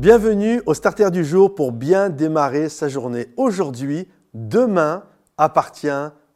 Bienvenue au Starter du jour pour bien démarrer sa journée. Aujourd'hui, demain appartient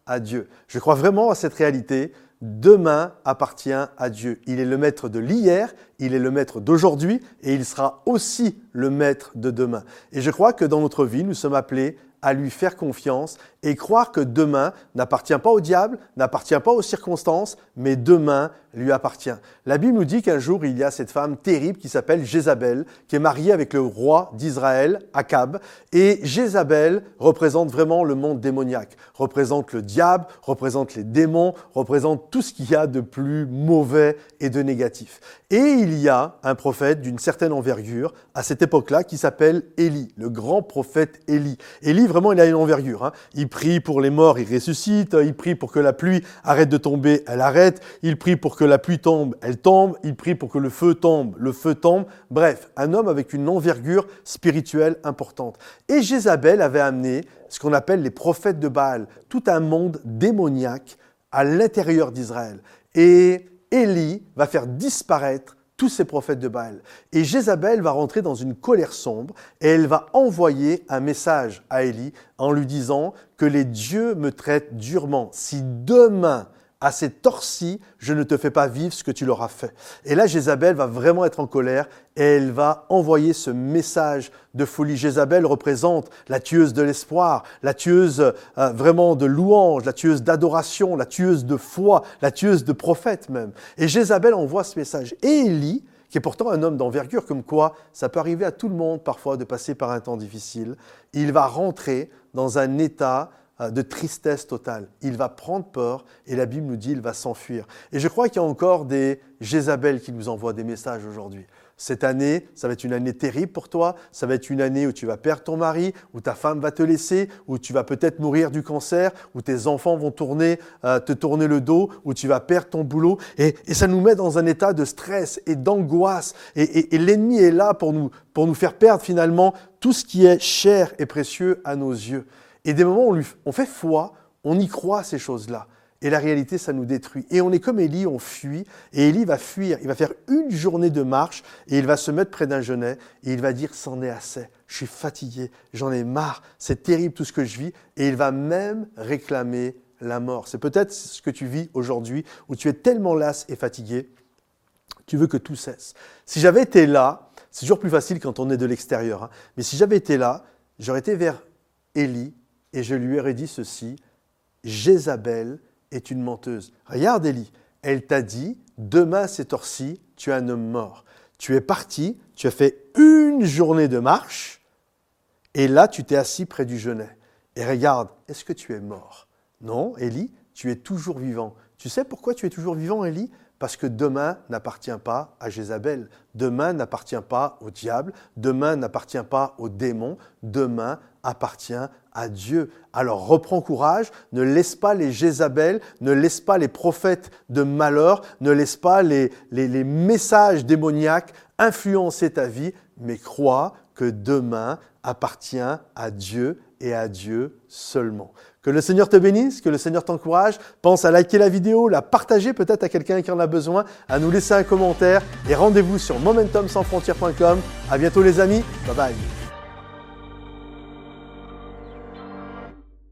à Dieu. Je crois vraiment à cette réalité. Demain appartient à Dieu. Il est le maître de l'hier, il est le maître d'aujourd'hui et il sera aussi le maître de demain. Et je crois que dans notre vie, nous sommes appelés à lui faire confiance et croire que demain n'appartient pas au diable, n'appartient pas aux circonstances, mais demain lui appartient. La Bible nous dit qu'un jour, il y a cette femme terrible qui s'appelle Jézabel, qui est mariée avec le roi d'Israël, Akab. Et Jézabel représente vraiment le monde démoniaque, représente le diable, représente les démons, représente tout ce qu'il y a de plus mauvais et de négatif. Et il y a un prophète d'une certaine envergure à cette époque-là qui s'appelle Élie, le grand prophète Élie. Élie, vraiment, il a une envergure. Hein. Il prie pour les morts, il ressuscite. Il prie pour que la pluie arrête de tomber, elle arrête. Il prie pour que la pluie tombe, elle tombe. Il prie pour que le feu tombe, le feu tombe. Bref, un homme avec une envergure spirituelle importante. Et Jézabel avait amené ce qu'on appelle les prophètes de Baal, tout un monde démoniaque à l'intérieur d'Israël. Et Élie va faire disparaître tous ces prophètes de Baal. Et Jézabel va rentrer dans une colère sombre et elle va envoyer un message à Élie en lui disant que les dieux me traitent durement. Si demain à ces torsis, je ne te fais pas vivre ce que tu leur as fait. Et là, Jézabel va vraiment être en colère et elle va envoyer ce message de folie. Jézabel représente la tueuse de l'espoir, la tueuse euh, vraiment de louange, la tueuse d'adoration, la tueuse de foi, la tueuse de prophète même. Et Jézabel envoie ce message. Et Élie, qui est pourtant un homme d'envergure, comme quoi ça peut arriver à tout le monde parfois de passer par un temps difficile, il va rentrer dans un état de tristesse totale. Il va prendre peur et la Bible nous dit il va s'enfuir. Et je crois qu'il y a encore des Jézabel qui nous envoient des messages aujourd'hui. Cette année, ça va être une année terrible pour toi, ça va être une année où tu vas perdre ton mari, où ta femme va te laisser, où tu vas peut-être mourir du cancer, où tes enfants vont euh, te tourner le dos, où tu vas perdre ton boulot. Et, ça nous met dans un état de stress et d'angoisse. Et, l'ennemi est là pour nous, pour nous faire perdre finalement tout ce qui est cher et précieux à nos yeux. Et des moments où on, fait foi, on y croit ces choses-là. Et la réalité, ça nous détruit. Et on est comme Élie, on fuit. Et Élie va fuir. Il va faire une journée de marche et il va se mettre près d'un genet et il va dire C'en est assez. Je suis fatigué. J'en ai marre. C'est terrible tout ce que je vis. Et il va même réclamer la mort. C'est peut-être ce que tu vis aujourd'hui où tu es tellement las et fatigué. Tu veux que tout cesse. Si j'avais été là, c'est toujours plus facile quand on est de l'extérieur. Hein, mais si j'avais été là, j'aurais été vers Élie et je lui aurais dit ceci, Jézabel est une menteuse. Regarde Élie, elle t'a dit, demain c'est torsi, tu es un homme mort. Tu es parti, tu as fait une journée de marche, et là tu t'es assis près du genet. Et regarde, est-ce que tu es mort? Non, Élie, tu es toujours vivant. Tu sais pourquoi tu es toujours vivant, Élie? Parce que demain n'appartient pas à Jézabel, demain n'appartient pas au diable, demain n'appartient pas aux démons, demain appartient à Dieu. Alors reprends courage, ne laisse pas les Jézabel, ne laisse pas les prophètes de malheur, ne laisse pas les, messages démoniaques influencer ta vie, mais crois que demain appartient à Dieu et à Dieu seulement. Que le Seigneur te bénisse, que le Seigneur t'encourage. Pense à liker la vidéo, la partager peut-être à quelqu'un qui en a besoin, à nous laisser un commentaire et rendez-vous sur momentumsansfrontières.com. À bientôt les amis. Bye bye.